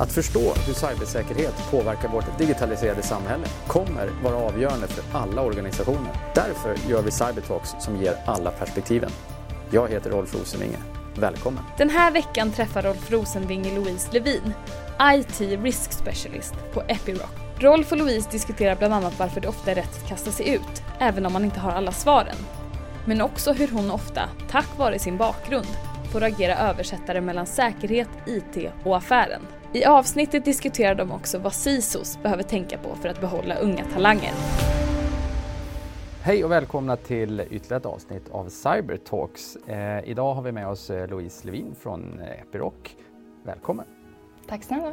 Att förstå hur cybersäkerhet påverkar vårt digitaliserade samhälle kommer vara avgörande för alla organisationer. Därför gör vi Cybertalks som ger alla perspektiven. Jag heter Rolf Rosenvinge. Välkommen! Den här veckan träffar Rolf Rosenvinge Louise Levin, IT Risk Specialist på Epiroc. Rolf och Louise diskuterar bland annat varför det ofta är rätt att kasta sig ut, även om man inte har alla svaren. Men också hur hon ofta, tack vare sin bakgrund, får agera översättare mellan säkerhet, IT och affären. I avsnittet diskuterar de också vad CISOs behöver tänka på för att behålla unga talanger. Hej och välkomna till ytterligare ett avsnitt av Cybertalks. Eh, idag har vi med oss eh, Louise Levin från eh, Epiroc. Välkommen! Tack snälla!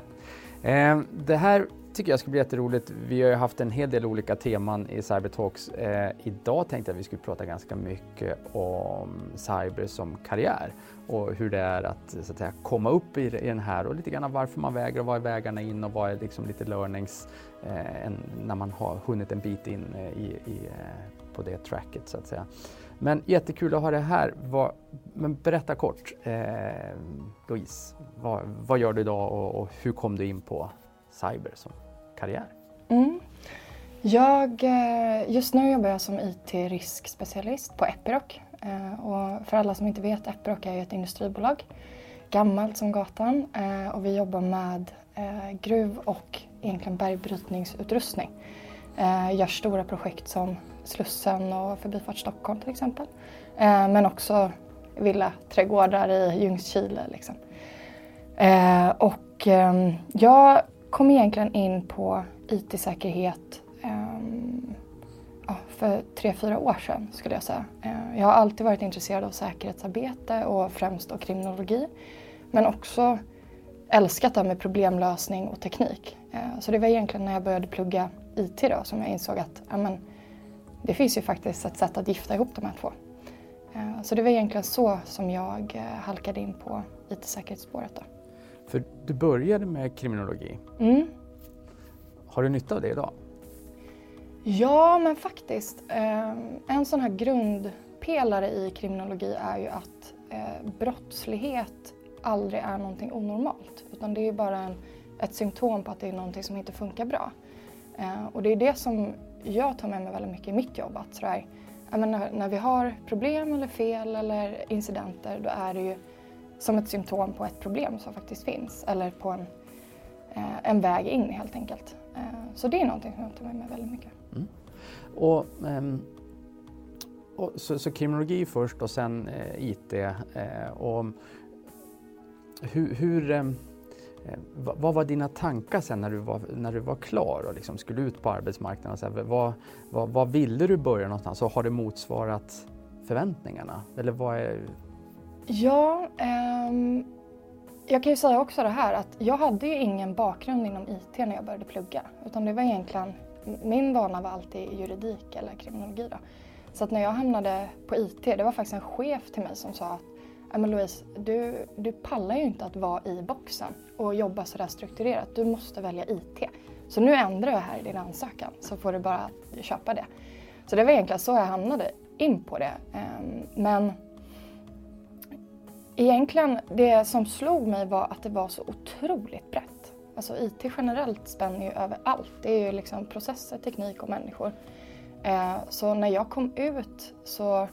Eh, det här tycker jag ska bli jätteroligt. Vi har ju haft en hel del olika teman i Cybertalks. Eh, idag tänkte jag att vi skulle prata ganska mycket om cyber som karriär och hur det är att, så att säga, komma upp i, i den här och lite grann varför man väger och vad är vägarna in och vad är liksom lite learnings eh, en, när man har hunnit en bit in eh, i, i, eh, på det tracket så att säga. Men jättekul att ha det här. Var, men berätta kort, eh, Louise, vad, vad, gör du idag och, och hur kom du in på cyber som karriär? Mm. Jag, eh, just nu jobbar jag som IT-riskspecialist på Epiroc. Eh, och för alla som inte vet, Epiroc är ju ett industribolag. Gammalt som gatan eh, och vi jobbar med eh, gruv och egentligen bergbrytningsutrustning. Gör stora projekt som Slussen och Förbifart Stockholm till exempel. Men också villaträdgårdar i Ljungskile. Liksom. Och ehm, jag kom egentligen in på IT-säkerhet för tre, fyra år sedan skulle jag säga. Uh, jag har alltid varit intresserad av säkerhetsarbete och främst av kriminologi. Men också älskat det med problemlösning och teknik. Uh, så det var egentligen när jag började plugga IT då som jag insåg att amen, det finns ju faktiskt ett sätt att gifta ihop de här två. Uh, så det var egentligen så som jag halkade in på IT-säkerhetsspåret. Då. För du började med kriminologi. Mm. Har du nytta av det idag? Ja, men faktiskt. Eh, en sån här grundpelare i kriminologi är ju att eh, brottslighet aldrig är någonting onormalt. Utan det är bara en, ett symptom på att det är någonting som inte funkar bra. Eh, och det är det som jag tar med mig väldigt mycket i mitt jobb. Att sådär, menar, när vi har problem eller fel eller incidenter då är det ju som ett symptom på ett problem som faktiskt finns eller på en, en väg in helt enkelt. Eh, så det är någonting som jag tar med mig väldigt mycket. Mm. Och, um, och, så, så kriminologi först och sen eh, IT. Eh, och hur, hur ehm, eh, vad var dina tankar sen när du var, när du var klar och liksom skulle ut på arbetsmarknaden? Så här, vad, vad, vad ville du börja någonstans och har det motsvarat förväntningarna? Eller vad är, Ja, um, jag kan ju säga också det här att jag hade ju ingen bakgrund inom IT när jag började plugga. Utan det var egentligen, min vana var alltid juridik eller kriminologi. Då. Så att när jag hamnade på IT, det var faktiskt en chef till mig som sa att men Louise, du, du pallar ju inte att vara i boxen och jobba sådär strukturerat. Du måste välja IT. Så nu ändrar jag här i din ansökan så får du bara köpa det. Så det var egentligen så jag hamnade in på det. Ehm, men Egentligen, det som slog mig var att det var så otroligt brett. Alltså IT generellt spänner ju över allt. Det är ju liksom processer, teknik och människor. Eh, så när jag kom ut så,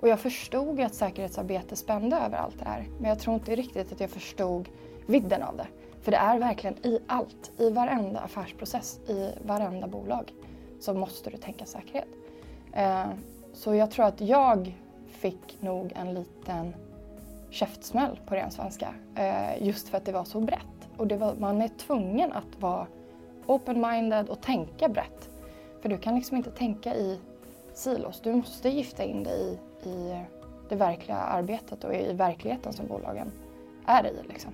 och jag förstod att säkerhetsarbete spände över allt det här. Men jag tror inte riktigt att jag förstod vidden av det. För det är verkligen i allt, i varenda affärsprocess, i varenda bolag så måste du tänka säkerhet. Eh, så jag tror att jag fick nog en liten käftsmäll på ren svenska. Eh, just för att det var så brett. Och var, man är tvungen att vara open-minded och tänka brett. För du kan liksom inte tänka i silos. Du måste gifta in dig i, i det verkliga arbetet och i verkligheten som bolagen är i. Liksom.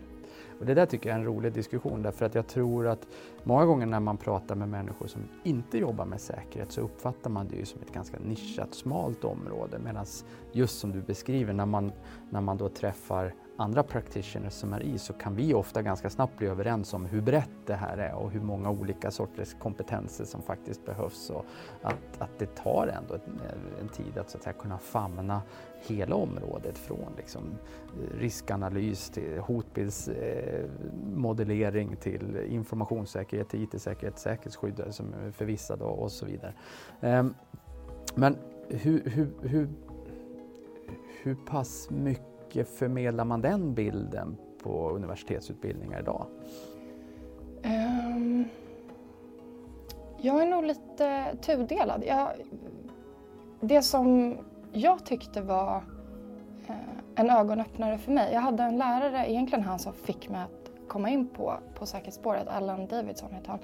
Och det där tycker jag är en rolig diskussion därför att jag tror att många gånger när man pratar med människor som inte jobbar med säkerhet så uppfattar man det ju som ett ganska nischat, smalt område medan just som du beskriver när man, när man då träffar andra practitioners som är i så kan vi ofta ganska snabbt bli överens om hur brett det här är och hur många olika sorters kompetenser som faktiskt behövs och att, att det tar ändå en, en tid att, så att säga, kunna famna hela området från liksom, riskanalys till hotbildsmodellering eh, till informationssäkerhet, till IT-säkerhet, säkerhetsskydd som för vissa och så vidare. Eh, men hur, hur, hur, hur pass mycket mycket förmedlar man den bilden på universitetsutbildningar idag? Um, jag är nog lite tudelad. Jag, det som jag tyckte var eh, en ögonöppnare för mig. Jag hade en lärare, egentligen han som fick mig att komma in på, på säkerhetsspåret, Alan Davidson heter han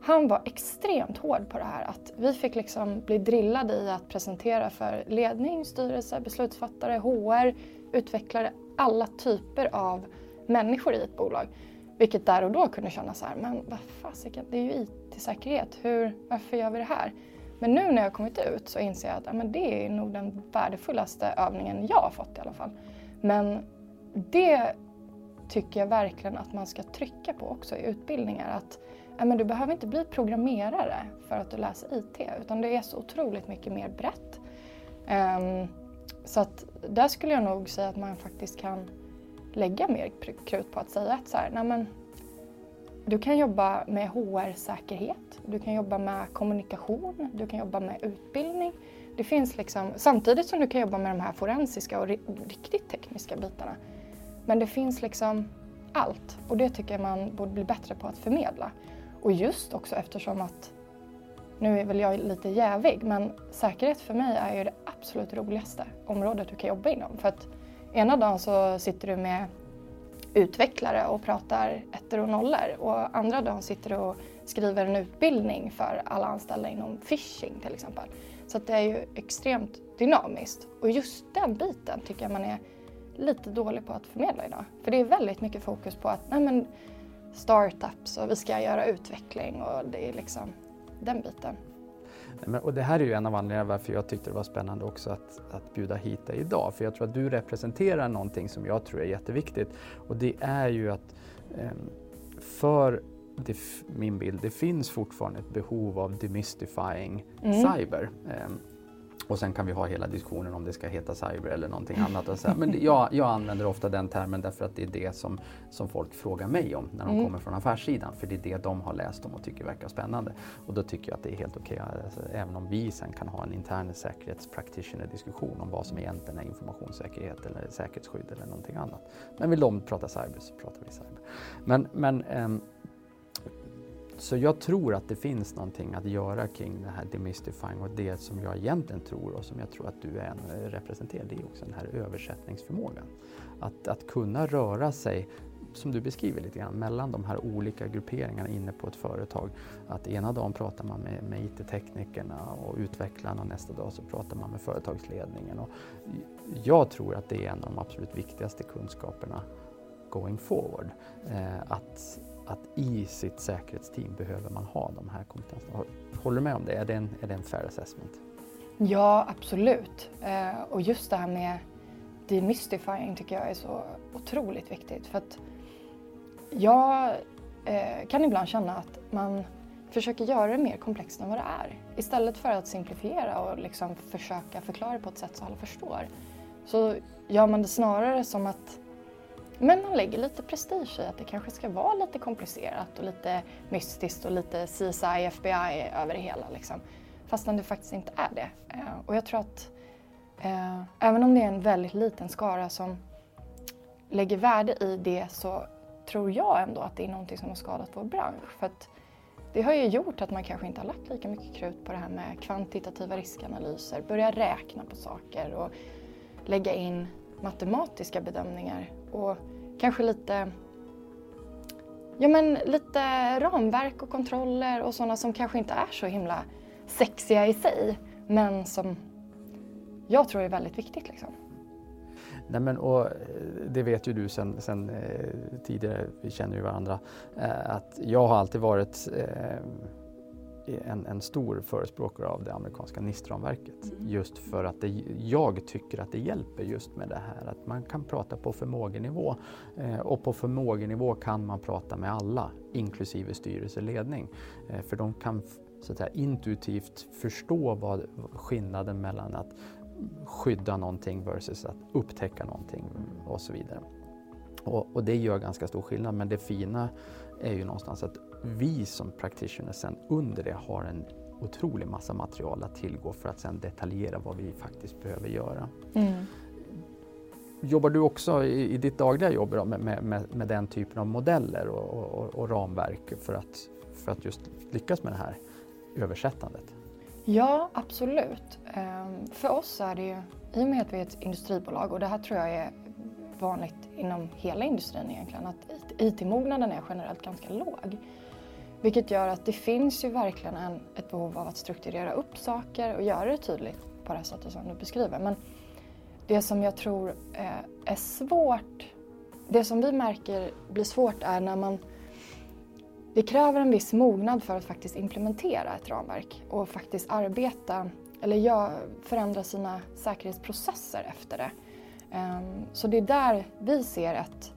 han var extremt hård på det här. Att vi fick liksom bli drillade i att presentera för ledning, styrelse, beslutsfattare, HR, utvecklare, alla typer av människor i ett bolag. Vilket där och då kunde kännas så här, men vad fasiken, det är ju IT-säkerhet, Hur, varför gör vi det här? Men nu när jag har kommit ut så inser jag att ja, men det är nog den värdefullaste övningen jag har fått i alla fall. Men det tycker jag verkligen att man ska trycka på också i utbildningar. Att men du behöver inte bli programmerare för att du läser IT utan det är så otroligt mycket mer brett. Ehm, så att där skulle jag nog säga att man faktiskt kan lägga mer krut på att säga att så här, nej men, du kan jobba med HR-säkerhet, du kan jobba med kommunikation, du kan jobba med utbildning. Det finns liksom, samtidigt som du kan jobba med de här forensiska och riktigt tekniska bitarna. Men det finns liksom allt och det tycker jag man borde bli bättre på att förmedla. Och just också eftersom att, nu är väl jag lite jävig, men säkerhet för mig är ju det absolut roligaste området du kan jobba inom. För att ena dagen så sitter du med utvecklare och pratar ettor och nollor och andra dagen sitter du och skriver en utbildning för alla anställda inom phishing till exempel. Så det är ju extremt dynamiskt och just den biten tycker jag man är lite dålig på att förmedla idag. För det är väldigt mycket fokus på att nej men, startups och vi ska göra utveckling och det är liksom den biten. Och det här är ju en av anledningarna varför jag tyckte det var spännande också att, att bjuda hit dig idag. För jag tror att du representerar någonting som jag tror är jätteviktigt. Och det är ju att eh, för det, min bild, det finns fortfarande ett behov av demystifying mm. cyber. Och sen kan vi ha hela diskussionen om det ska heta cyber eller någonting annat. Men jag, jag använder ofta den termen därför att det är det som, som folk frågar mig om när de mm. kommer från affärssidan. För det är det de har läst om och tycker verkar spännande. Och då tycker jag att det är helt okej, okay, alltså, även om vi sen kan ha en intern säkerhetspractitioner-diskussion om vad som egentligen är informationssäkerhet eller säkerhetsskydd eller någonting annat. Men vill de prata cyber så pratar vi cyber. Men, men ähm, så jag tror att det finns någonting att göra kring det här demystifying och det som jag egentligen tror och som jag tror att du är en eh, representerar, det är också den här översättningsförmågan. Att, att kunna röra sig som du beskriver lite grann, mellan de här olika grupperingarna inne på ett företag. Att ena dagen pratar man med, med IT-teknikerna och utvecklarna och nästa dag så pratar man med företagsledningen. Och jag tror att det är en av de absolut viktigaste kunskaperna going forward. Eh, att att i sitt säkerhetsteam behöver man ha de här kompetenserna. Håller du med om det? Är det en, är det en fair assessment? Ja, absolut. Eh, och just det här med demystifying tycker jag är så otroligt viktigt. För att jag eh, kan ibland känna att man försöker göra det mer komplext än vad det är. Istället för att simplifiera och liksom försöka förklara på ett sätt så alla förstår. Så gör man det snarare som att men man lägger lite prestige i att det kanske ska vara lite komplicerat och lite mystiskt och lite CSI, FBI över det hela. Liksom. Fastän det faktiskt inte är det. Eh, och jag tror att eh, även om det är en väldigt liten skara som lägger värde i det så tror jag ändå att det är någonting som har skadat vår bransch. För att det har ju gjort att man kanske inte har lagt lika mycket krut på det här med kvantitativa riskanalyser, börja räkna på saker och lägga in matematiska bedömningar och kanske lite Ja men lite ramverk och kontroller och sådana som kanske inte är så himla sexiga i sig men som jag tror är väldigt viktigt. Liksom. Nej, men, och eh, det vet ju du sen, sen eh, tidigare, vi känner ju varandra, eh, att jag har alltid varit eh, en, en stor förespråkare av det amerikanska NIST-ramverket. Mm. Just för att det, jag tycker att det hjälper just med det här att man kan prata på förmågenivå. Eh, och på förmågenivå kan man prata med alla, inklusive styrelseledning. Eh, för de kan så att säga, intuitivt förstå vad skillnaden mellan att skydda någonting versus att upptäcka någonting och så vidare. Och, och, det gör ganska stor skillnad men det fina är ju någonstans att vi som practitioners sen under det har en otrolig massa material att tillgå för att sen detaljera vad vi faktiskt behöver göra. Mm. Jobbar du också i, i ditt dagliga jobb med, med, med, den typen av modeller och, och, och, ramverk för att, för att just lyckas med det här översättandet? Ja, absolut. Ehm, för oss är det ju, i och med att vi är ett industribolag och det här tror jag är vanligt inom hela industrin egentligen, att IT-mognaden är generellt ganska låg. Vilket gör att det finns ju verkligen en, ett behov av att strukturera upp saker och göra det tydligt på det sättet som du beskriver. Men det som jag tror eh, är svårt, det som vi märker blir svårt är när man det kräver en viss mognad för att faktiskt implementera ett ramverk och faktiskt arbeta eller förändra sina säkerhetsprocesser efter det. Ehm, så det är där vi ser ett,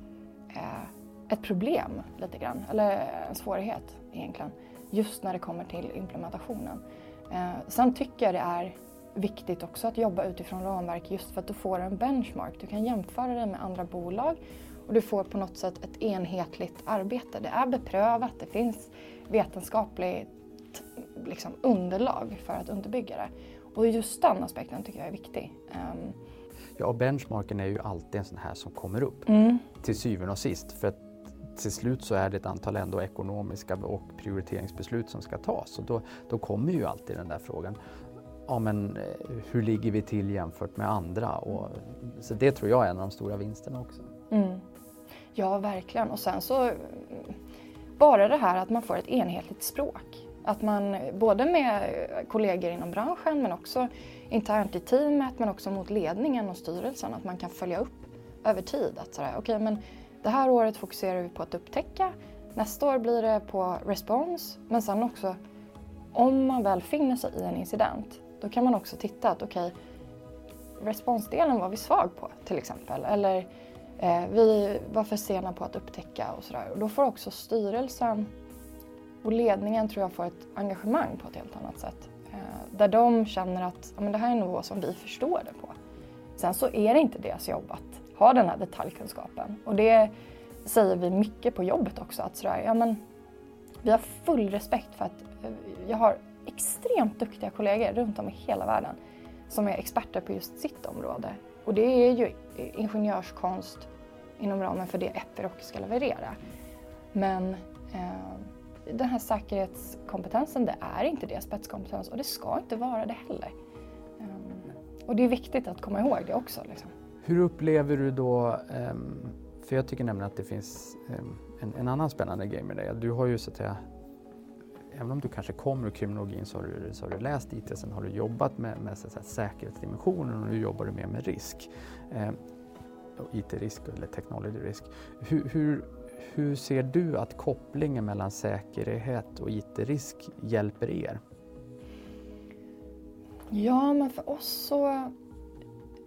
eh, ett problem lite grann, eller en svårighet egentligen, just när det kommer till implementationen. Ehm, sen tycker jag det är viktigt också att jobba utifrån ramverk just för att du får en benchmark. Du kan jämföra det med andra bolag och du får på något sätt ett enhetligt arbete. Det är beprövat, det finns vetenskapligt liksom, underlag för att underbygga det. Och just den aspekten tycker jag är viktig. Um, Ja, och benchmarken är ju alltid en sån här som kommer upp mm. till syvende och sist. För att till slut så är det ett antal ändå ekonomiska och prioriteringsbeslut som ska tas. Och då, då kommer ju alltid den där frågan. Ja, men eh, hur ligger vi till jämfört med andra? Och, så det tror jag är en av de stora vinsterna också. Mm. Ja, verkligen. Och sen så mm, bara det här att man får ett enhetligt språk. Att man både med kollegor inom branschen men också internt i teamet men också mot ledningen och styrelsen att man kan följa upp över tid. Att sådär, okay, men det här året fokuserar vi på att upptäcka, nästa år blir det på respons men sen också om man väl finner sig i en incident då kan man också titta att okej okay, responsdelen var vi svag på till exempel eller eh, vi var för sena på att upptäcka och sådär. Och då får också styrelsen och ledningen tror jag får ett engagemang på ett helt annat sätt. Eh, där de känner att ja, men det här är en nivå som vi förstår det på. Sen så är det inte deras jobb att ha den här detaljkunskapen. Och det säger vi mycket på jobbet också. Att sådär, ja, men vi har full respekt för att eh, jag har extremt duktiga kollegor runt om i hela världen som är experter på just sitt område. Och det är ju ingenjörskonst inom ramen för det Epiroc ska leverera. Men eh, den här säkerhetskompetensen, det är inte det spetskompetens och det ska inte vara det heller. Eh, och det är viktigt att komma ihåg det också. Liksom. Hur upplever du då, ehm, för jag tycker nämligen att det finns ehm, en, en, annan spännande grej med dig. Du har ju så att säga, även om du kanske kommer ur kriminologin så har du, så har du läst IT, sen har du jobbat med, med så att säga, säkerhetsdimensionen och nu jobbar du mer med risk. Ehm, IT-risk eller technology risk. Hur, hur, hur ser du att kopplingen mellan säkerhet och IT-risk hjälper er? Ja, men för oss så...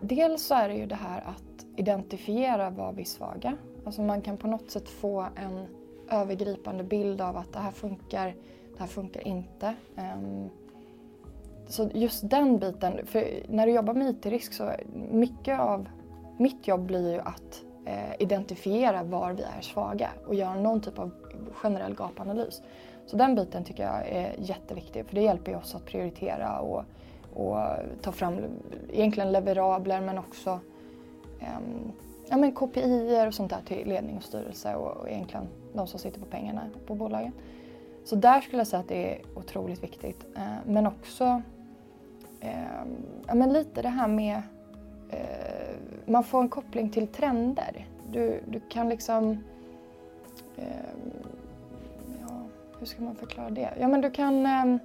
Dels så är det ju det här att identifiera var vi är svaga. Alltså man kan på något sätt få en övergripande bild av att det här funkar, det här funkar inte. Ehm, så just den biten, för när du jobbar med IT-risk så mycket av mitt jobb blir ju att eh, identifiera var vi är svaga och göra någon typ av generell gapanalys. Så den biten tycker jag är jätteviktig för det hjälper ju oss att prioritera och, och eh, ta fram egentligen leverabler men också eh, ja, men KPI och sånt där till ledning och styrelse och, och egentligen de som sitter på pengarna på bolagen. Så där skulle jag säga att det är otroligt viktigt. Eh, men också eh, ja, men lite det här med eh, man får en koppling till trender. Du, du kan liksom... Eh, ja, hur ska man förklara det? Ja, men du kan... Ehm,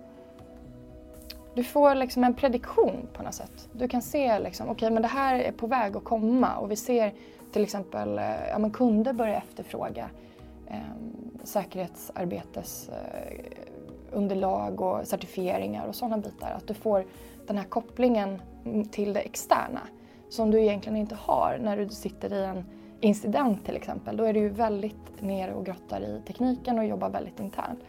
du får liksom en prediktion på något sätt. Du kan se liksom, okej okay, men det här är på väg att komma och vi ser till exempel eh, ja, men kunder börja efterfråga eh, säkerhetsarbetes eh, underlag och certifieringar och sådana bitar. Att du får den här kopplingen till det externa som du egentligen inte har när du sitter i en incident till exempel. Då är du ju väldigt nere och grottar i tekniken och jobbar väldigt internt.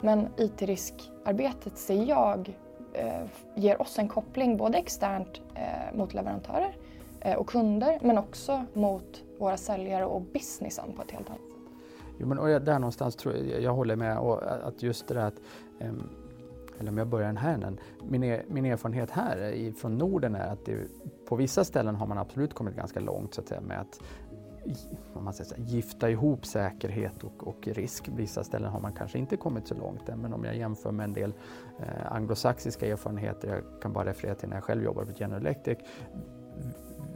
Men IT-riskarbetet ser jag Eh, ger oss en koppling både externt eh, mot leverantörer eh, och kunder men också mot våra säljare och businessen på ett helt annat sätt. Jo, men och där någonstans tror jag, jag håller med och att just det där att eller om jag börjar den här änden. Min, er, min erfarenhet här från Norden är att det, på vissa ställen har man absolut kommit ganska långt så att säga, med att om man säger så, gifta ihop säkerhet och, och, risk. Vissa ställen har man kanske inte kommit så långt än, men om jag jämför med en del eh, anglosaxiska erfarenheter, jag kan bara referera till när jag själv jobbade på General Electric,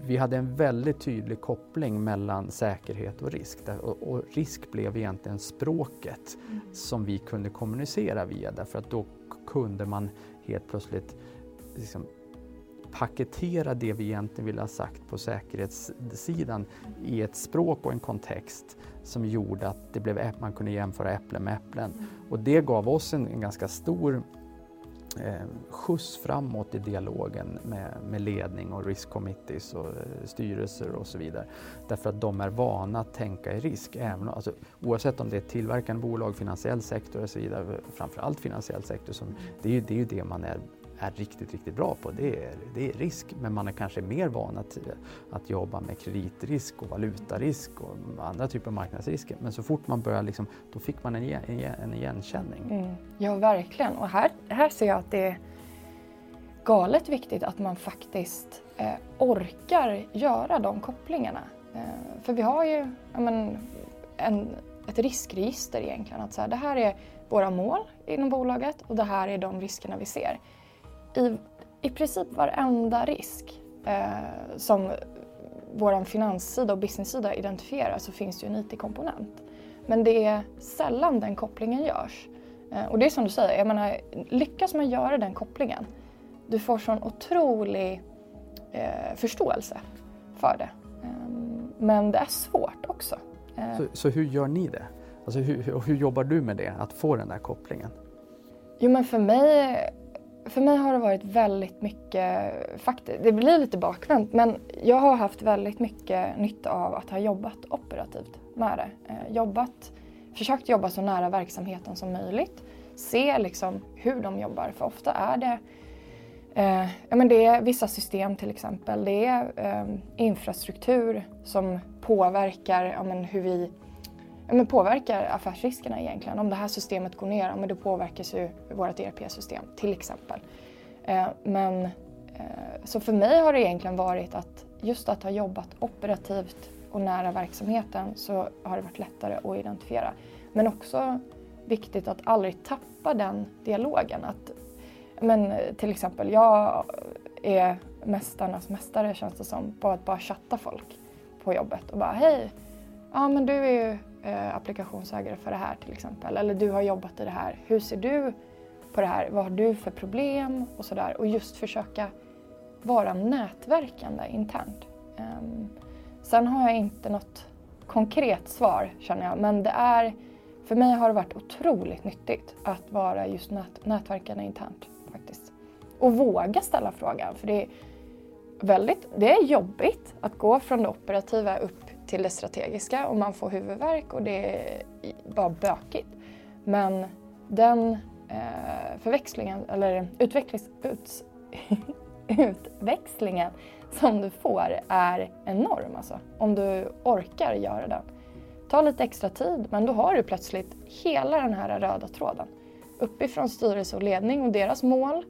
vi hade en väldigt tydlig koppling mellan säkerhet och risk. Och, och risk blev egentligen språket mm. som vi kunde kommunicera via därför att då kunde man helt plötsligt liksom, paketera det vi egentligen ville ha sagt på säkerhetssidan i ett språk och en kontext som gjorde att det blev, man kunde jämföra äpplen med äpplen. Och det gav oss en, en ganska stor eh, skjuts framåt i dialogen med, med ledning och risk committees och eh, styrelser och så vidare. Därför att de är vana att tänka i risk, även, alltså, oavsett om det är tillverkande bolag, finansiell sektor och så vidare, framförallt finansiell sektor, som, det, är ju, det är ju det man är är riktigt, riktigt bra på, det är, det är risk. Men man är kanske mer van att, att jobba med kreditrisk och valutarisk och andra typer av marknadsrisker. Men så fort man börjar, liksom, då fick man en, en, en igenkänning. Mm. Ja, verkligen. Och här, här ser jag att det är galet viktigt att man faktiskt eh, orkar göra de kopplingarna. Eh, för vi har ju men, en, ett riskregister egentligen. Att så här, det här är våra mål inom bolaget och det här är de riskerna vi ser i, i princip varenda risk eh, som vår finanssida och business-sida identifierar så finns det ju en IT-komponent. Men det är sällan den kopplingen görs. Eh, och det är som du säger, jag menar, lyckas man göra den kopplingen, du får sån otrolig eh, förståelse för det. Eh, men det är svårt också. Eh, så, så, hur gör ni det? Alltså hur, hur jobbar du med det, att få den där kopplingen? Jo men för mig för mig har det varit väldigt mycket, faktiskt, det blir lite bakvänt, men jag har haft väldigt mycket nytta av att ha jobbat operativt med det. Eh, jobbat, försökt jobba så nära verksamheten som möjligt. Se liksom hur de jobbar, för ofta är det eh, ja, men det är vissa system till exempel. Det är eh, infrastruktur som påverkar ja, men hur vi men påverkar affärsriskerna egentligen. Om det här systemet går ner, men då påverkas ju vårt ERP-system till exempel. Eh, men, eh, så för mig har det egentligen varit att just att ha jobbat operativt och nära verksamheten så har det varit lättare att identifiera. Men också viktigt att aldrig tappa den dialogen. Att, men till exempel, jag är mästarnas mästare känns det som på att bara chatta folk på jobbet och bara hej, ja men du är ju eh, applikationsägare för det här till exempel. Eller du har jobbat i det här. Hur ser du på det här? Vad har du för problem? Och sådär. Och just försöka vara nätverkande internt. Um, sen har jag inte något konkret svar känner jag. Men det är, för mig har det varit otroligt nyttigt att vara just nät, nätverkande internt faktiskt. Och våga ställa frågan. För det är väldigt, det är jobbigt att gå från det operativa upp till det strategiska och man får huvudvärk och det är bara bökigt. Men den eh, förväxlingen, eller utvecklings, ut, utväxlingen som du får är enorm alltså. Om du orkar göra den. Ta lite extra tid men då har du plötsligt hela den här röda tråden. Uppifrån styrelse och ledning och deras mål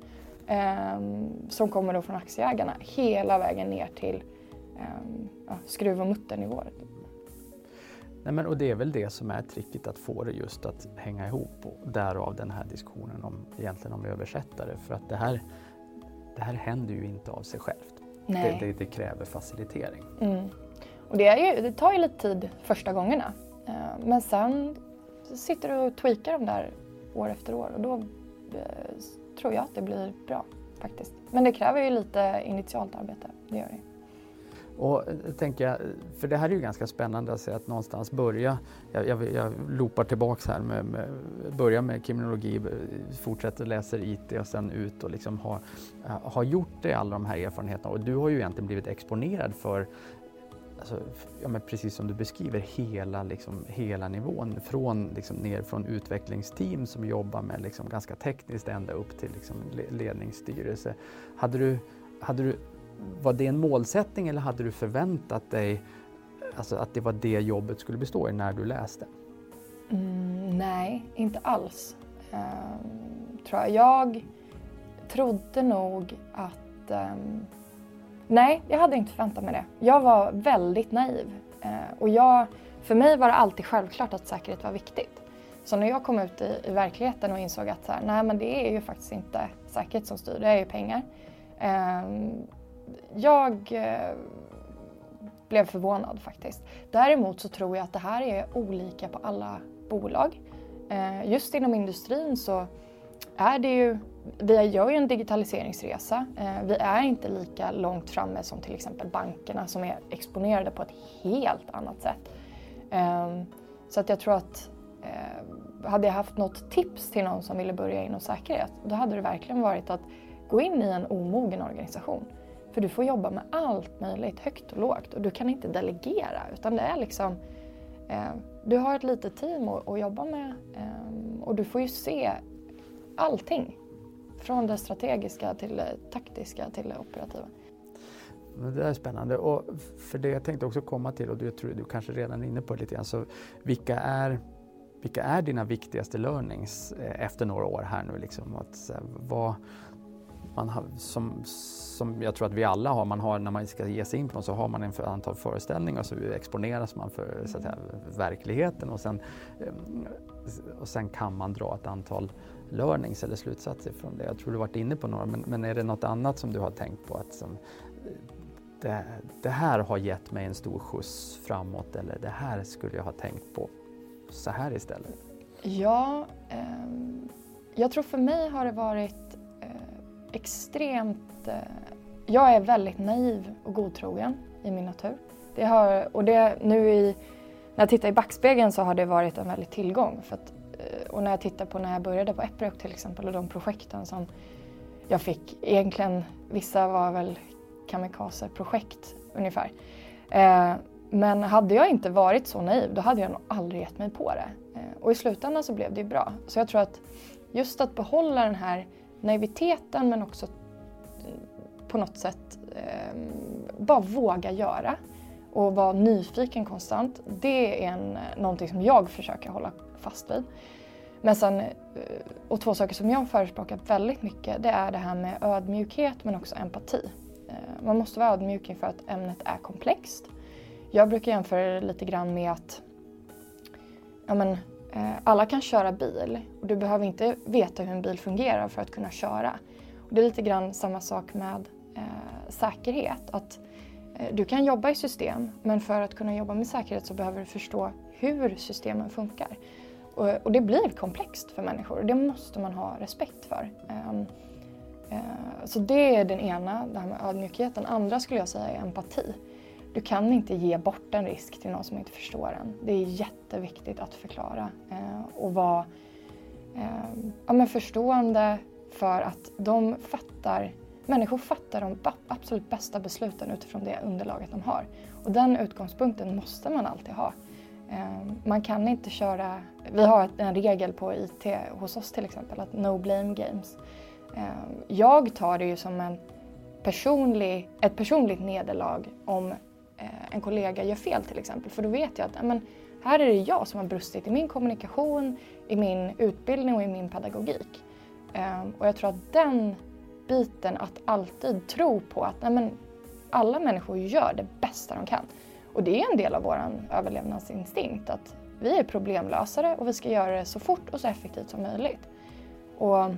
eh, som kommer då från aktieägarna hela vägen ner till um, ja, skruv och mutternivåer. Nej, men, och det är väl det som är tricket att få det just att hänga ihop och därav den här diskussionen om egentligen om översättare för att det här, det här händer ju inte av sig självt. Det, det, det, kräver facilitering. Mm. Och det, är ju, det tar ju lite tid första gångerna uh, men sen sitter du och tweakar dem där år efter år och då uh, tror jag att det blir bra faktiskt. Men det kräver ju lite initialt arbete, det gör det. Och eh, tänker jag, för det här är ju ganska spännande att se att någonstans börja, jag, jag, jag loopar tillbaks här med, med börja med kriminologi, eh, fortsätter läsa IT och sen ut och liksom ha, eh, ha gjort det alla de här erfarenheterna och du har ju egentligen blivit exponerad för Alltså, ja, men precis som du beskriver, hela, liksom, hela nivån. Från, liksom, ner från utvecklingsteam som jobbar med liksom, ganska tekniskt ända upp till liksom, ledningsstyrelse. Hade du, hade du var det en målsättning eller hade du förväntat dig alltså att det var det jobbet skulle bestå i när du läste? Mm, nej, inte alls. Ehm, tror jag. jag trodde nog att... Ehm, nej, jag hade inte förväntat mig det. Jag var väldigt naiv. Ehm, och jag, för mig var det alltid självklart att säkerhet var viktigt. Så när jag kom ut i, i verkligheten och insåg att så här, nej men det är ju faktiskt inte säkerhet som styr, det är ju pengar. Ehm, jag eh, blev förvånad faktiskt. Däremot så tror jag att det här är olika på alla bolag. Eh, just inom industrin så är det ju, vi gör ju en digitaliseringsresa. Eh, vi är inte lika långt framme som till exempel bankerna som är exponerade på ett helt annat sätt. Ehm, så att jag tror att eh, hade jag haft något tips till någon som ville börja inom säkerhet, då hade det verkligen varit att gå in i en omogen organisation. För du får jobba med allt möjligt, högt och lågt och du kan inte delegera utan det är liksom eh, du har ett litet team att, att jobba med eh, och du får ju se allting. Från det strategiska till det taktiska till det operativa. Det där är spännande och för det jag tänkte också komma till och det tror du kanske redan är inne på lite grann så vilka är vilka är dina viktigaste learnings eh, efter några år här nu? Liksom? Att, vad, man har, som, som jag tror att vi alla har, man har när man ska ge sig in på något så har man en antal föreställningar och så exponeras man för så att säga, verkligheten och sen, eh, och sen kan man dra ett antal learnings eller slutsatser från det. Jag tror du varit inne på några, men, men är det något annat som du har tänkt på att som, eh, det, det, här har gett mig en stor skjuts framåt eller det här skulle jag ha tänkt på så här istället? Ja, eh, jag tror för mig har det varit extremt... Eh, jag är väldigt naiv och godtrogen i min natur. Det har, och det, nu i, när jag tittar i backspegeln så har det varit en väldig tillgång. För att, eh, och när jag tittar på när jag började på Epiroc till exempel och de projekten som jag fick. Egentligen, vissa var väl kamikaze-projekt ungefär. Eh, men hade jag inte varit så naiv då hade jag nog aldrig gett mig på det. Eh, och i slutändan så blev det ju bra. Så jag tror att just att behålla den här naiviteten men också på något sätt eh, bara våga göra och vara nyfiken konstant. Det är en, någonting som jag försöker hålla fast vid. Men sen, eh, och två saker som jag förespråkar väldigt mycket det är det här med ödmjukhet men också empati. Eh, man måste vara ödmjuk inför att ämnet är komplext. Jag brukar jämföra det lite grann med att ja men, Eh, alla kan köra bil och du behöver inte veta hur en bil fungerar för att kunna köra. Och det är lite grann samma sak med eh, säkerhet. Att, eh, du kan jobba i system men för att kunna jobba med säkerhet så behöver du förstå hur systemen funkar. Och, och det blir komplext för människor och det måste man ha respekt för. Ehm, eh, så det är den ena, det här med ödmjukheten. Den andra skulle jag säga är empati. Du kan inte ge bort en risk till någon som inte förstår den. Det är jätteviktigt att förklara eh, och vara eh, ja, men förstående för att de fattar, människor fattar de absolut bästa besluten utifrån det underlaget de har. Och den utgångspunkten måste man alltid ha. Eh, man kan inte köra, vi har en regel på IT hos oss till exempel, att no blame games. Eh, jag tar det ju som en personlig, ett personligt nederlag om Eh, en kollega gör fel till exempel. För då vet jag att amen, här är det jag som har brustit i min kommunikation, i min utbildning och i min pedagogik. Ehm, och jag tror att den biten att alltid tro på att amen, alla människor gör det bästa de kan. Och det är en del av vår överlevnadsinstinkt att vi är problemlösare och vi ska göra det så fort och så effektivt som möjligt. Och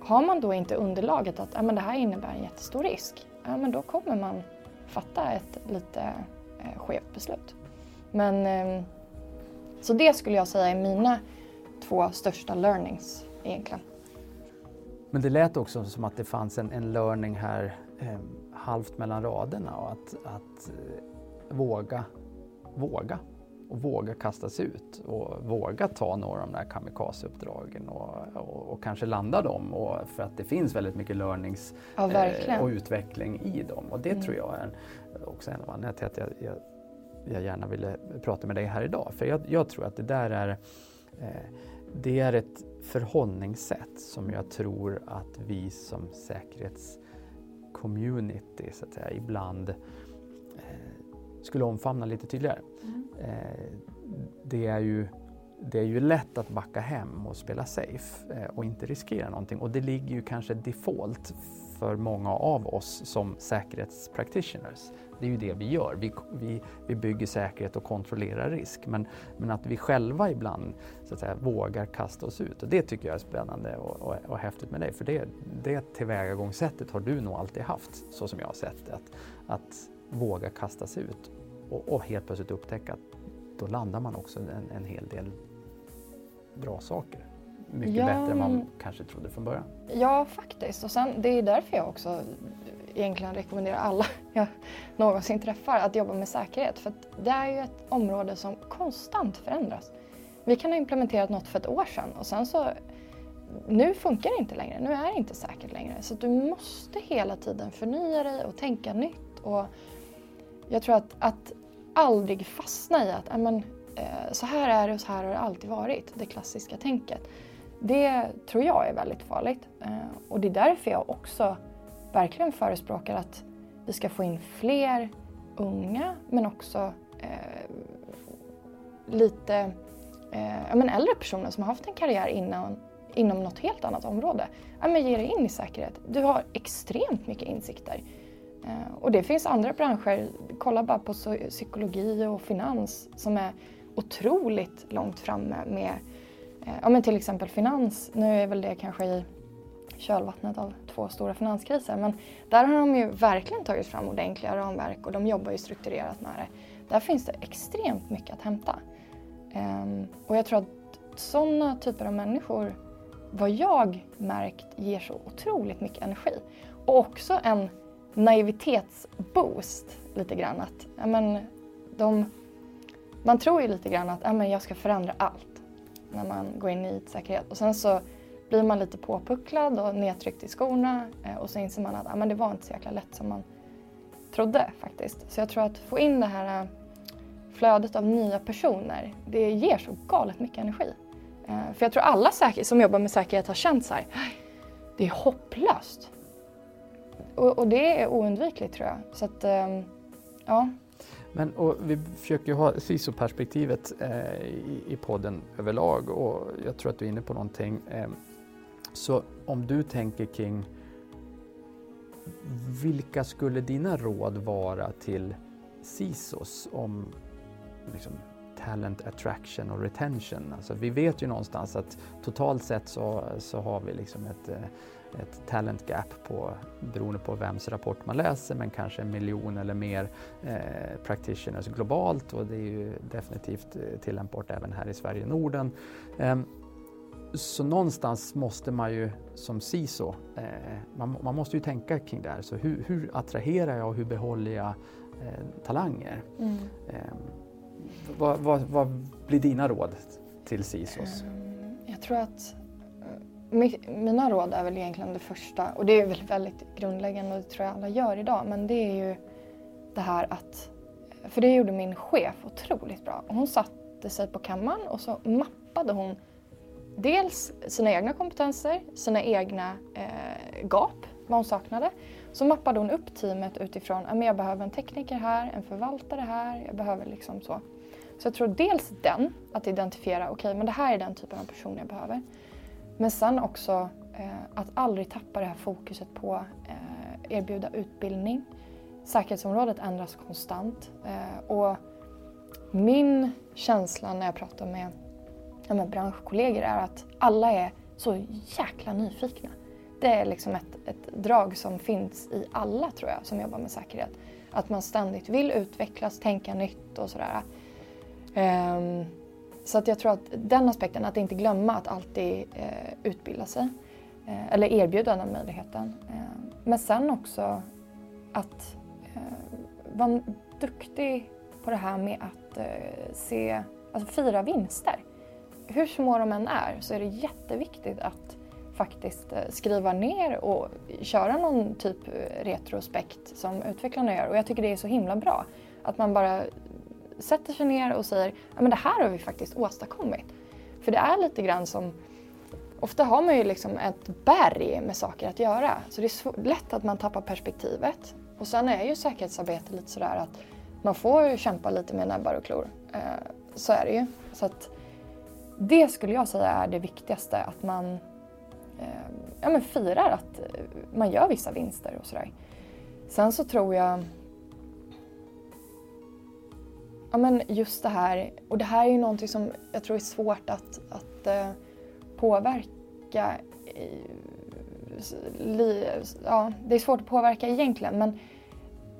har man då inte underlaget att amen, det här innebär en jättestor risk, ja, men då kommer man fatta ett lite eh, skevt beslut. Men, eh, så det skulle jag säga är mina två största learnings egentligen. Men det lät också som att det fanns en, en learning här eh, halvt mellan raderna och att, att eh, våga, våga och våga kasta sig ut och våga ta några av de där kamikazeuppdragen och, och, och, kanske landa dem och för att det finns väldigt mycket learnings ja, eh, och utveckling i dem och det mm. tror jag är också en av anledningarna till att jag, jag, jag, gärna ville prata med dig här idag. För jag, jag tror att det där är eh, det är ett förhållningssätt som jag tror att vi som säkerhetscommunity så att säga, ibland skulle omfamna lite tydligare. Mm. Eh, det, är ju, det är ju lätt att backa hem och spela safe eh, och inte riskera någonting och det ligger ju kanske default för många av oss som säkerhetspractitioners. Det är ju det vi gör. Vi, vi, vi bygger säkerhet och kontrollerar risk. Men, men att vi själva ibland så att säga, vågar kasta oss ut. Och det tycker jag är spännande och, och, och häftigt med dig. För det, det tillvägagångssättet har du nog alltid haft, så som jag har sett det. Att, att våga kasta sig ut och, och helt plötsligt upptäcka att då landar man också en, en hel del bra saker mycket ja, bättre än man kanske trodde från början. Ja, faktiskt. Och sen, det är därför jag också egentligen rekommenderar alla jag någonsin träffar att jobba med säkerhet. För det är ju ett område som konstant förändras. Vi kan ha implementerat något för ett år sedan och sen så nu funkar det inte längre, nu är det inte säkert längre. Så du måste hela tiden förnya dig och tänka nytt. Och jag tror att, att aldrig fastna i att amen, eh, så här är det och så här har det alltid varit, det klassiska tänket. Det tror jag är väldigt farligt. Eh, och det är därför jag också verkligen förespråkar att vi ska få in fler unga men också eh, lite eh, ja, men äldre personer som har haft en karriär innan, inom något helt annat område. Ja, men ge dig in i säkerhet. Du har extremt mycket insikter. Eh, och det finns andra branscher, kolla bara på psykologi och finans som är otroligt långt framme med eh, ja, men till exempel finans. Nu är väl det kanske i kölvattnet av två stora finanskriser. Men där har de ju verkligen tagit fram ordentliga ramverk och de jobbar ju strukturerat med det. Där finns det extremt mycket att hämta. Ehm, och jag tror att sådana typer av människor, vad jag märkt, ger så otroligt mycket energi. Och också en naivitetsboost lite grann. Att, ja, men, de, man tror ju lite grann att ja, men jag ska förändra allt när man går in i IT-säkerhet. Och sen så blir man lite påpucklad och nedtryckt i skorna eh, och så inser man att ja, men det var inte så jäkla lätt som man trodde faktiskt. Så jag tror att få in det här eh, flödet av nya personer, det ger så galet mycket energi. Eh, för jag tror alla som jobbar med säkerhet har känt så här, det är hopplöst. Och, och det är oundvikligt tror jag. Så att, ehm, ja. Men och vi försöker ju ha CISO-perspektivet eh, i, i podden överlag och jag tror att du är inne på någonting. Eh, så om du tänker kring vilka skulle dina råd vara till CISOs om liksom, talent attraction och retention? Alltså, vi vet ju någonstans att totalt sett så, så har vi liksom ett, eh, ett talent gap på, beroende på vems rapport man läser, men kanske en miljon eller mer eh, practitioners globalt och det är ju definitivt eh, tillämpbart även här i Sverige och Norden. Eh, så någonstans måste man ju som CISO, eh, man, man, måste ju tänka kring det här. Så hur, hur attraherar jag och hur behåller jag eh, talanger? Mm. Eh, vad, vad, vad, blir dina råd till CISOs? Ehm, jag tror att eh, mina råd är väl egentligen det första och det är väl väldigt grundläggande och det tror jag alla gör idag men det är ju det här att, för det gjorde min chef otroligt bra. Hon satte sig på kammaren och så mappade hon dels sina egna kompetenser, sina egna eh, gap, vad hon saknade. Så mappade hon upp teamet utifrån att jag behöver en tekniker här, en förvaltare här, jag behöver liksom så. Så jag tror dels den, att identifiera, okej okay, men det här är den typen av person jag behöver. Men sen också eh, att aldrig tappa det här fokuset på eh, erbjuda utbildning. Säkerhetsområdet ändras konstant eh, och min känsla när jag pratar med ja, branschkollegor är att alla är så jäkla nyfikna. Det är liksom ett, ett drag som finns i alla tror jag som jobbar med säkerhet. Att man ständigt vill utvecklas, tänka nytt och sådär. Um, så att jag tror att den aspekten, att inte glömma att alltid eh, utbilda sig. eh, eller erbjuda den möjligheten. Eh, men sen också att eh, vara duktig på det här med att eh, se, alltså fira vinster. Hur små de än är så är det jätteviktigt att faktiskt eh, skriva ner och köra någon typ eh, retrospekt som utvecklarna gör. Och jag tycker det är så himla bra. Att man bara sätter sig ner och säger ja men det här har vi faktiskt åstadkommit. För det är lite grann som Ofta har man ju liksom ett berg med saker att göra så det är lätt att man tappar perspektivet. Och sen är ju säkerhetsarbete lite sådär att man får kämpa lite med näbbar och klor. Eh, så är det ju. Så att det skulle jag säga är det viktigaste, att man eh, ja, men firar att eh, man gör vissa vinster och sådär. Sen så tror jag Ja men just det här, och det här är ju någonting som jag tror är svårt att, att eh, påverka. Li, ja, det är svårt att påverka egentligen men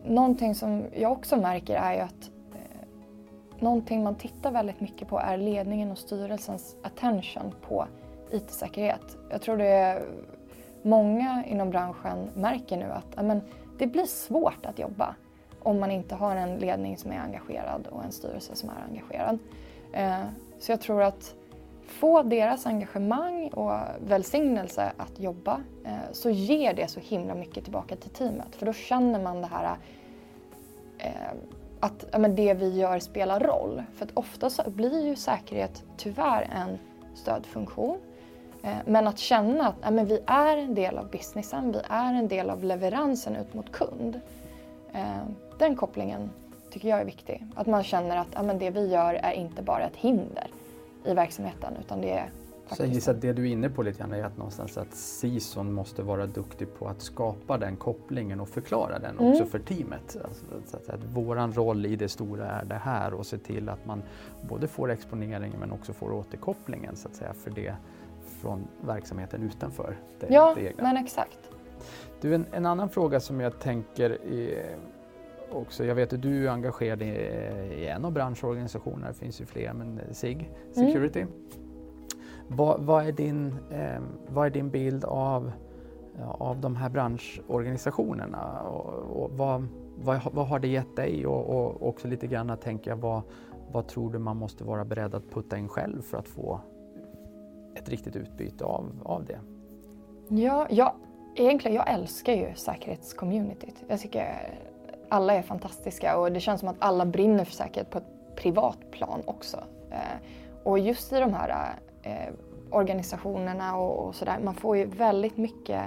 någonting som jag också märker är ju att eh, någonting man tittar väldigt mycket på är ledningen och styrelsens attention på IT-säkerhet. Jag tror det är många inom branschen märker nu att amen, det blir svårt att jobba om man inte har en ledning som är engagerad och en styrelse som är engagerad. Eh, så jag tror att få deras engagemang och välsignelse att jobba eh, så ger det så himla mycket tillbaka till teamet. För då känner man det här eh, att det vi gör spelar roll. För att ofta så blir ju säkerhet tyvärr en stödfunktion. Men att känna att ja, men vi är en del av businessen, vi är en del av leveransen ut mot kund. Den kopplingen tycker jag är viktig. Att man känner att ja, men det vi gör är inte bara ett hinder i verksamheten utan det är så jag gissar att det du är inne på lite grann är att någonstans att CISON måste vara duktig på att skapa den kopplingen och förklara den mm. också för teamet. Alltså, så att, att våran roll i det stora är det här och se till att man både får exponeringen men också får återkopplingen så att säga för det från verksamheten utanför det, ja, det egna. men exakt. Du, en, en, annan fråga som jag tänker är också, jag vet att du är engagerad i, i en av branschorganisationerna, det finns ju fler, men SIG, Security. Mm. Vad, vad, är din, eh, vad är din bild av, av de här branschorganisationerna? Och, och vad, vad, vad, har det gett dig? Och, och också lite grann att tänka, vad, vad tror du man måste vara beredd att putta in själv för att få ett riktigt utbyte av, av det? Ja, jag, egentligen jag älskar ju säkerhetscommunityt. Jag tycker alla är fantastiska och det känns som att alla brinner för säkerhet på ett privat plan också. Eh, och just i de här eh, organisationerna och, sådär, man får ju väldigt mycket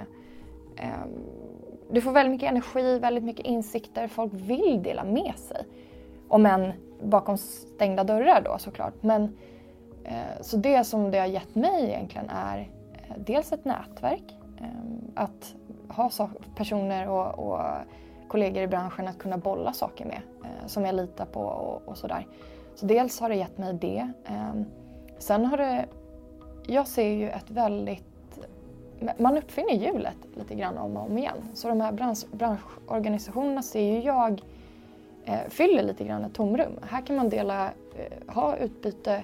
ehm, du får väldigt mycket energi, väldigt mycket insikter. Folk vill dela med sig. Om än bakom stängda dörrar då såklart. Men, eh, så det som det har gett mig egentligen är dels ett nätverk. Ehm, att ha personer och, och kollegor i branschen att kunna bolla saker med eh, som jag litar på och, och sådär. Så dels har det gett mig det. Eh, sen har det, jag ser ju ett väldigt man uppfinner hjulet lite grann om och om igen. Så de här bransch, branschorganisationerna ser ju jag eh, fyller lite grann ett tomrum. Här kan man dela, eh, ha utbyte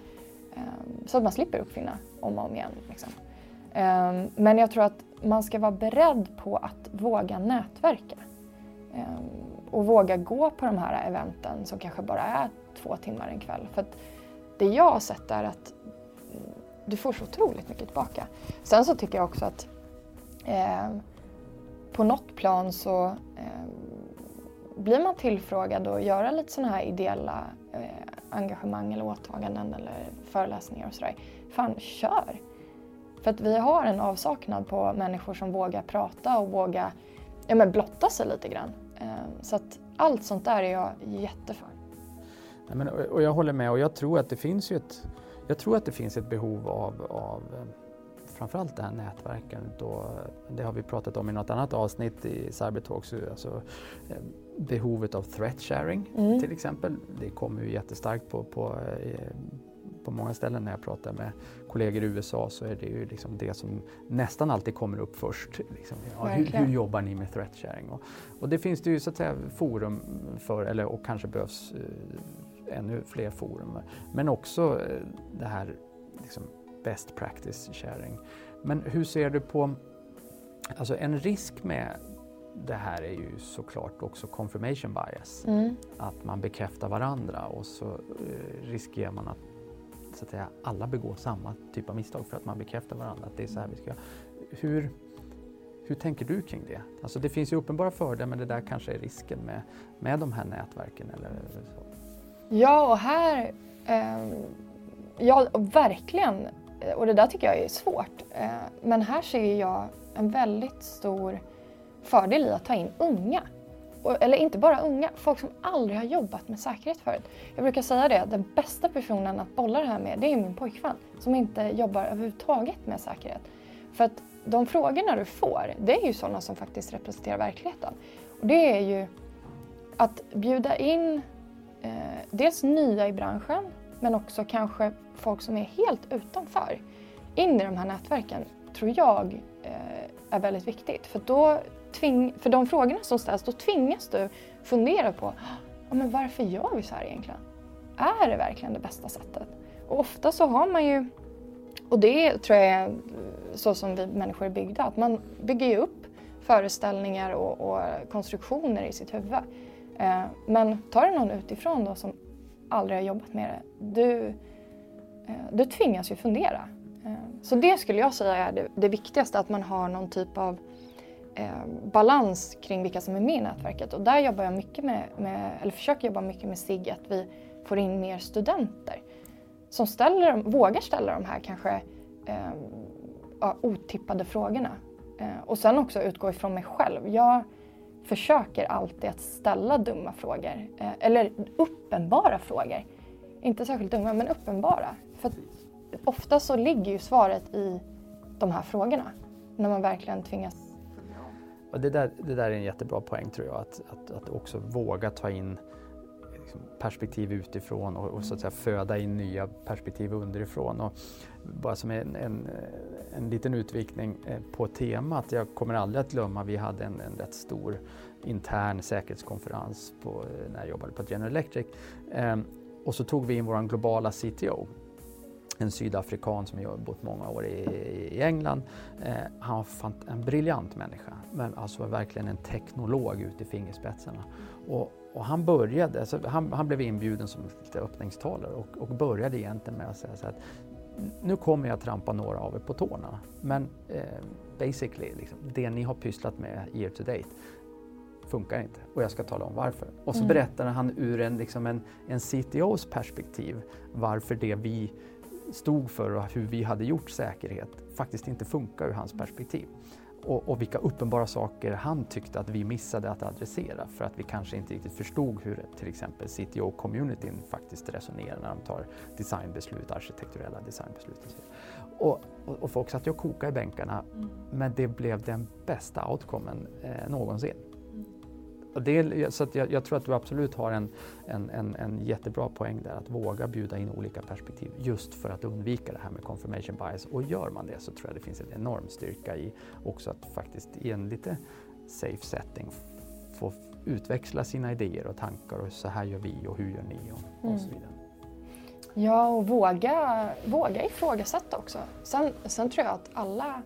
eh, så att man slipper uppfinna om och om igen. Liksom. Eh, men jag tror att man ska vara beredd på att våga nätverka. Eh, och våga gå på de här eventen som kanske bara är två timmar en kväll. För att det jag har sett är att du får så otroligt mycket tillbaka. Sen så tycker jag också att eh, på något plan så eh, blir man tillfrågad att göra lite sådana här ideella eh, engagemang eller åtaganden eller föreläsningar och sådär. Fan, kör! För att vi har en avsaknad på människor som vågar prata och vågar ja, men blotta sig lite grann. Ehm, så att allt sånt där är jag jätteför. Ja, men, och jag håller med och jag tror att det finns ju ett, jag tror att det finns ett behov av, av eh, framförallt det här nätverkandet och det har vi pratat om i något annat avsnitt i Cybertalks, alltså eh, behovet av threat sharing mm. till exempel. Det kommer ju jättestarkt på, på eh, på många ställen när jag pratar med kollegor i USA så är det ju liksom det som nästan alltid kommer upp först. Liksom, ja, hur, hur, jobbar ni med threat sharing? Och, och, det finns det ju så att säga forum för, eller, och kanske behövs eh, ännu fler forum. Men också eh, det här liksom, best practice sharing. Men hur ser du på alltså en risk med det här är ju såklart också confirmation bias. Mm. Att man bekräftar varandra och så eh, riskerar man att, så att säga, alla begår samma typ av misstag för att man bekräftar varandra att det är så här vi ska göra. Hur, hur tänker du kring det? Alltså det finns ju uppenbara fördelar men det där kanske är risken med, med de här nätverken eller så. Ja, och här... Eh, ja, verkligen. Och det där tycker jag är svårt. Eh, men här ser jag en väldigt stor fördel i att ta in unga. Och, eller inte bara unga, folk som aldrig har jobbat med säkerhet förut. Jag brukar säga det, den bästa personen att bolla det här med, det är min pojkvän som inte jobbar överhuvudtaget med säkerhet. För att de frågorna du får, det är ju sådana som faktiskt representerar verkligheten. Och det är ju att bjuda in eh, dels nya i branschen, men också kanske folk som är helt utanför in i de här nätverken, tror jag eh, är väldigt viktigt. För, då tving, för de frågorna som ställs, då tvingas du fundera på ja, men varför gör vi så här egentligen? Är det verkligen det bästa sättet? Och ofta så har man ju, och det tror jag är så som vi människor är byggda, att man bygger ju upp föreställningar och, och konstruktioner i sitt huvud. Eh, men tar det någon utifrån då som aldrig har jobbat med det, du, eh, du tvingas ju fundera. Eh, så det skulle jag säga är det, det viktigaste, att man har någon typ av eh, balans kring vilka som är med i nätverket. Och där jobbar jag mycket med, med eller försöker jobba mycket med SIG, att vi får in mer studenter som ställer, vågar ställa de här kanske eh, otippade frågorna. Eh, och sen också utgå ifrån mig själv. Jag försöker alltid att ställa dumma frågor, eh, eller uppenbara frågor. Inte särskilt dumma, men uppenbara. För ofta så ligger ju svaret i de här frågorna, när man verkligen tvingas och det, där, det där är en jättebra poäng tror jag, att, att, att också våga ta in liksom, perspektiv utifrån och, och, så att säga föda in nya perspektiv underifrån. Och bara som en, en, en liten utvikning eh, på temat, jag kommer aldrig att glömma, vi hade en, en rätt stor intern säkerhetskonferens på, eh, när jag jobbade på General Electric. Ehm, och så tog vi in vår globala CTO en sydafrikan som har bott många år i, i England. Eh, han var en briljant människa, men alltså verkligen en teknolog ut i fingerspetsarna. Och, och han började, alltså han, han, blev inbjuden som öppningstalare och, och började egentligen med att säga så att nu kommer jag trampa några av er på tårna, men eh, basically, liksom, det ni har pysslat med year to date, funkar inte och jag ska tala om varför. Och så mm. berättar han ur en, liksom en, en CTOs perspektiv varför det vi stod för och hur vi hade gjort säkerhet faktiskt inte funkar ur hans perspektiv. Och, och, vilka uppenbara saker han tyckte att vi missade att adressera för att vi kanske inte riktigt förstod hur till exempel CTO-communityn faktiskt resonerar när de tar designbeslut, arkitekturella designbeslut. Och, och, och folk satt ju och kokade i bänkarna mm. men det blev den bästa outcomen eh, någonsin. Det, så jag, jag, tror att du absolut har en, en, en, en, jättebra poäng där, att våga bjuda in olika perspektiv just för att undvika det här med confirmation bias. Och gör man det så tror jag det finns en enorm styrka i också att faktiskt i en lite safe setting få utväxla sina idéer och tankar och så här gör vi och hur gör ni och, och så mm. vidare. Ja, och våga, våga ifrågasätta också. Sen, sen tror jag att alla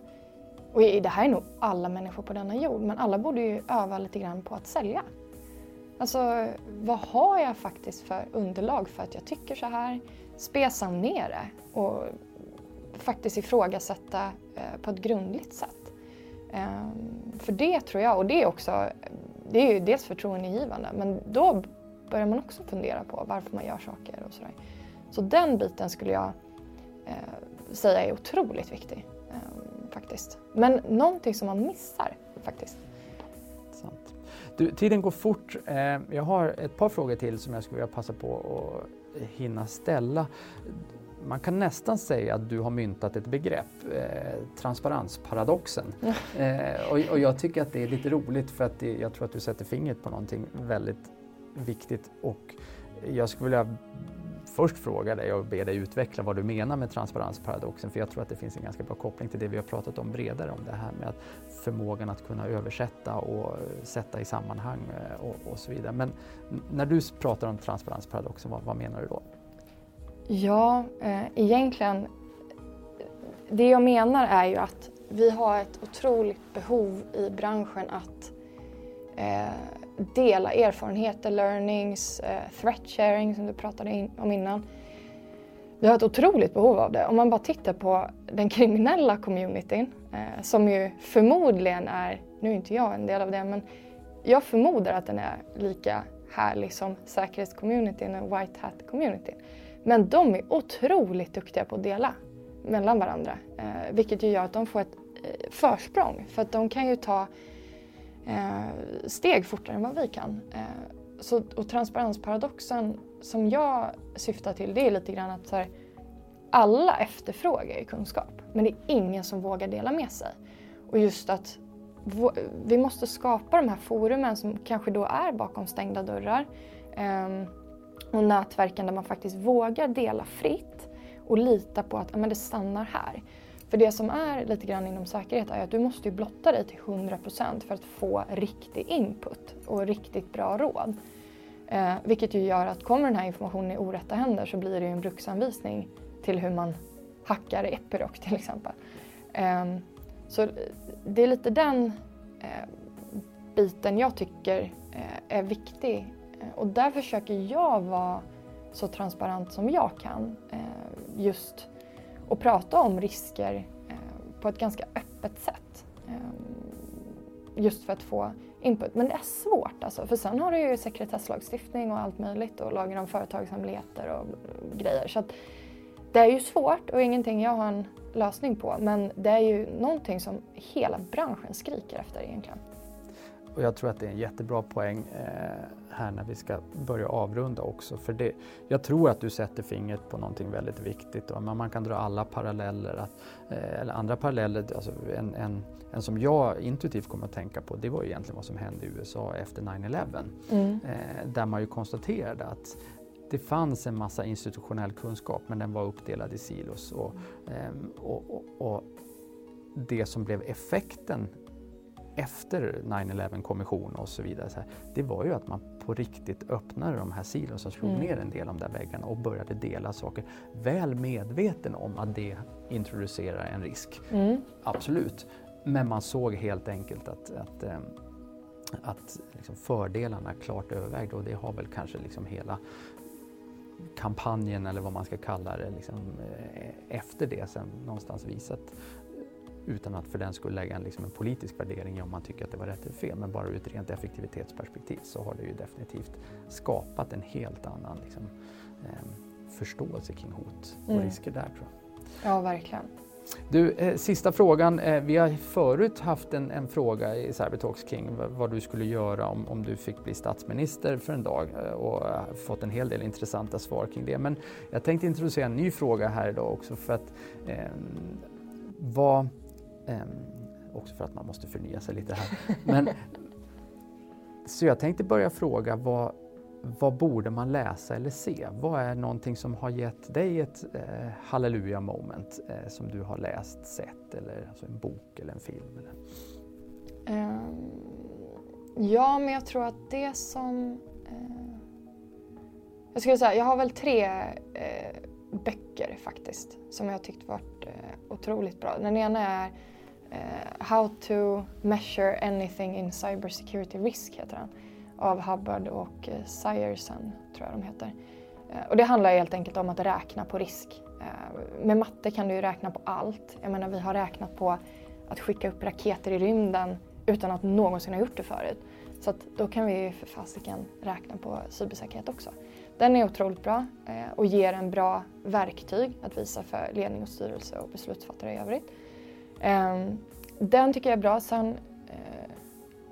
och det här är nog alla människor på denna jord, men alla borde ju öva lite grann på att sälja. Alltså, vad har jag faktiskt för underlag för att jag tycker så här? Spesa ner det och faktiskt ifrågasätta eh, på ett grundligt sätt. Ehm, för det tror jag, och det är också, det är ju dels förtroendegivande, men då börjar man också fundera på varför man gör saker och sådär. Så den biten skulle jag eh, säga är otroligt viktig ehm, faktiskt. Men någonting som man missar faktiskt. Sant. Du, tiden går fort. Eh, jag har ett par frågor till som jag skulle vilja passa på att hinna ställa. Man kan nästan säga att du har myntat ett begrepp, eh, transparensparadoxen. eh, och, och, jag tycker att det är lite roligt för att det, jag tror att du sätter fingret på någonting väldigt viktigt och jag skulle vilja först fråga dig och be dig utveckla vad du menar med transparensparadoxen för jag tror att det finns en ganska bra koppling till det vi har pratat om bredare om det här med att förmågan att kunna översätta och sätta i sammanhang eh, och, och så vidare. Men när du pratar om transparensparadoxen, vad, vad menar du då? Ja, eh, egentligen det jag menar är ju att vi har ett otroligt behov i branschen att eh, dela erfarenheter, learnings, eh, threat sharing som du pratade om innan. Vi har ett otroligt behov av det. Om man bara tittar på den kriminella communityn eh, som ju förmodligen är, nu är inte jag en del av det, men jag förmodar att den är lika härlig som säkerhetscommunityn och white hat-communityn. Men de är otroligt duktiga på att dela mellan varandra, eh, vilket ju gör att de får ett försprång för att de kan ju ta Eh, steg fortare än vad vi kan. Eh, så, och transparensparadoxen som jag syftar till det är lite grann att så här, alla efterfrågar kunskap men det är ingen som vågar dela med sig. Och just att vi måste skapa de här forumen som kanske då är bakom stängda dörrar eh, och nätverken där man faktiskt vågar dela fritt och lita på att ja, men det stannar här. För det som är lite grann inom säkerhet är att du måste ju blotta dig till 100% för att få riktig input och riktigt bra råd. Eh, vilket ju gör att kommer den här informationen i orätta händer så blir det ju en bruksanvisning till hur man hackar Epiroc till exempel. Eh, så det är lite den eh, biten jag tycker eh, är viktig eh, och där försöker jag vara så transparent som jag kan eh, just och prata om risker eh, på ett ganska öppet sätt. Eh, just för att få input. Men det är svårt alltså, för sen har du ju sekretesslagstiftning och allt möjligt och lagen om företagshemligheter och grejer. Så det är ju svårt och ingenting jag har en lösning på men det är ju någonting som hela branschen skriker efter egentligen. Och jag tror att det är en jättebra poäng eh, här när vi ska börja avrunda också. För det, jag tror att du sätter fingret på någonting väldigt viktigt. Och man kan dra alla paralleller, att, eh, eller andra paralleller. Alltså en, en, en som jag intuitivt kommer att tänka på det var egentligen vad som hände i USA efter 9-11. Mm. Eh, där man ju konstaterade att det fanns en massa institutionell kunskap men den var uppdelad i silos. Och, ehm, och, och, och det som blev effekten efter 9-11 kommission och så vidare, så här, det var ju att man på riktigt öppnade de här silos och slog mm. ner en del av de där väggarna och började dela saker. Väl medveten om att det introducerar en risk. Mm. Absolut. Men man såg helt enkelt att, att, ehm, att liksom fördelarna klart övervägde och det har väl kanske liksom hela kampanjen eller vad man ska kalla det liksom, eh, efter det sen någonstans visat utan att för den skulle lägga en, liksom en politisk värdering i om man tycker att det var rätt eller fel. Men bara ur ett rent effektivitetsperspektiv så har det ju definitivt skapat en helt annan liksom, eh, förståelse kring hot och mm. risker där tror jag. Ja, verkligen. Du, eh, sista frågan. Eh, vi har förut haft en, en fråga i Cybertalks kring vad du skulle göra om, om du fick bli statsminister för en dag eh, och fått en hel del intressanta svar kring det. Men jag tänkte introducera en ny fråga här idag också för att eh, vad, Ehm, också för att man måste förnya sig lite här. Men, så jag tänkte börja fråga vad, vad borde man läsa eller se? Vad är någonting som har gett dig ett eh, halleluja moment eh, som du har läst, sett eller alltså en bok eller en film? Eller? Um, ja, men jag tror att det som... Uh, jag skulle säga, jag har väl tre uh, böcker faktiskt som jag tyckt varit uh, otroligt bra. Den ena är Eh, how to measure anything in cybersecurity risk heter den av Hubbard och eh, Sierson, tror jag de heter. Eh, och det handlar helt enkelt om att räkna på risk. Eh, med matte kan du ju räkna på allt. Jag menar vi har räknat på att skicka upp raketer i rymden utan att någonsin ha gjort det förut. Så att då kan vi för fasiken räkna på cybersäkerhet också. Den är otroligt bra eh, och ger en bra verktyg att visa för ledning och styrelse och beslutsfattare i övrigt. Ehm, den tycker jag är bra. Sen eh,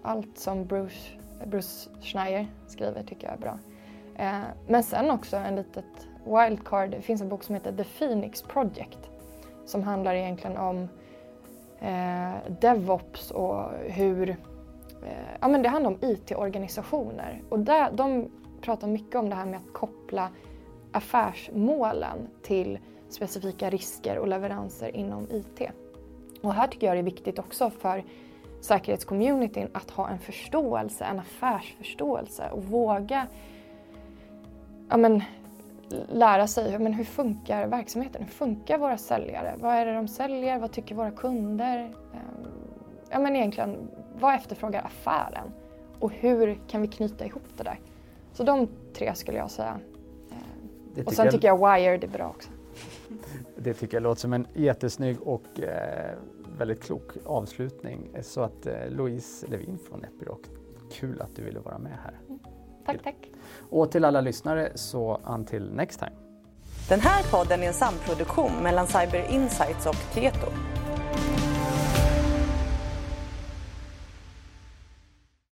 allt som Bruce Bruce Schneier skriver tycker jag är bra. Eh, men sen också en litet wildcard. Det finns en bok som heter The Phoenix Project som handlar egentligen om eh, DevOps och hur... Eh, ja, men det handlar om IT-organisationer och där, de pratar mycket om det här med att koppla affärsmålen till specifika risker och leveranser inom IT. Och här tycker jag det är viktigt också för säkerhetscommunityn att ha en förståelse, en affärsförståelse och våga ja, men, lära sig men hur funkar verksamheten, hur funkar våra säljare, vad är det de säljer, vad tycker våra kunder? Ehm, ja men egentligen, vad efterfrågar affären? och hur kan vi knyta ihop det där? Så de tre skulle jag säga. Det och sen jag, tycker jag Wired är bra också. Det tycker jag låter som en jättesnygg och eh, väldigt klok avslutning. Så att eh, Louise Levin från Epiroc, kul att du ville vara med här. Tack, tack. Och till alla lyssnare så until next time. Den här podden är en samproduktion mellan Cyber Insights och Tieto.